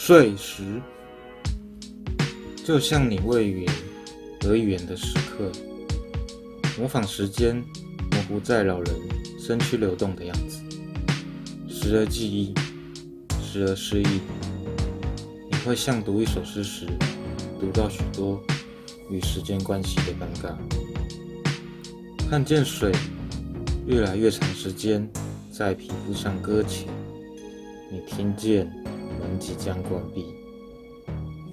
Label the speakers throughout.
Speaker 1: 睡时，就像你未远而远的时刻，模仿时间模糊在老人身躯流动的样子，时而记忆，时而失忆。你会像读一首诗时，读到许多与时间关系的尴尬，看见水越来越长时间在皮肤上搁浅，你听见。门即将关闭，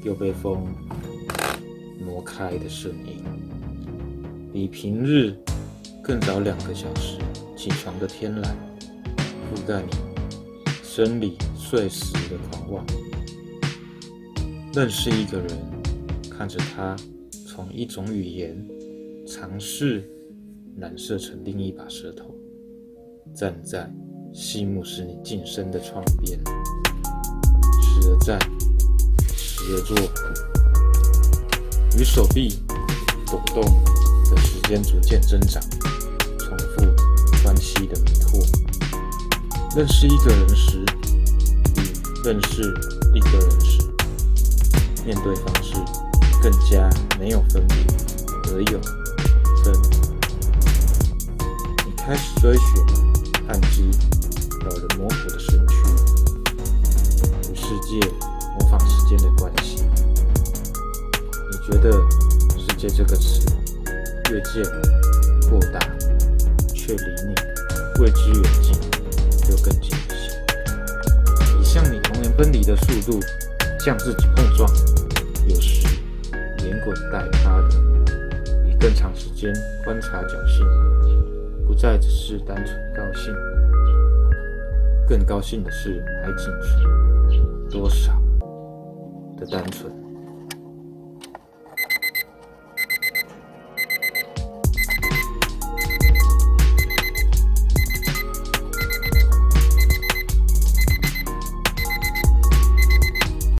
Speaker 1: 又被风挪开的声音，比平日更早两个小时起床的天蓝，覆盖你生理睡时的狂妄。认识一个人，看着他从一种语言尝试染色成另一把舌头，站在细目使你晋升的窗边。在，时而坐，与手臂抖动的时间逐渐增长，重复关系的迷惑。认识一个人时，与认识一个人时，面对方式更加没有分别，而有分。你开始追寻暗之老人模糊的身躯。界模仿时间的关系，你觉得“世界”这个词越界过大，却离你未知远近又更近一些。以向你童年分离的速度向自己碰撞，有时连滚带爬的，以更长时间观察侥幸，不再只是单纯高兴，更高兴的是还仅是。多少的单纯。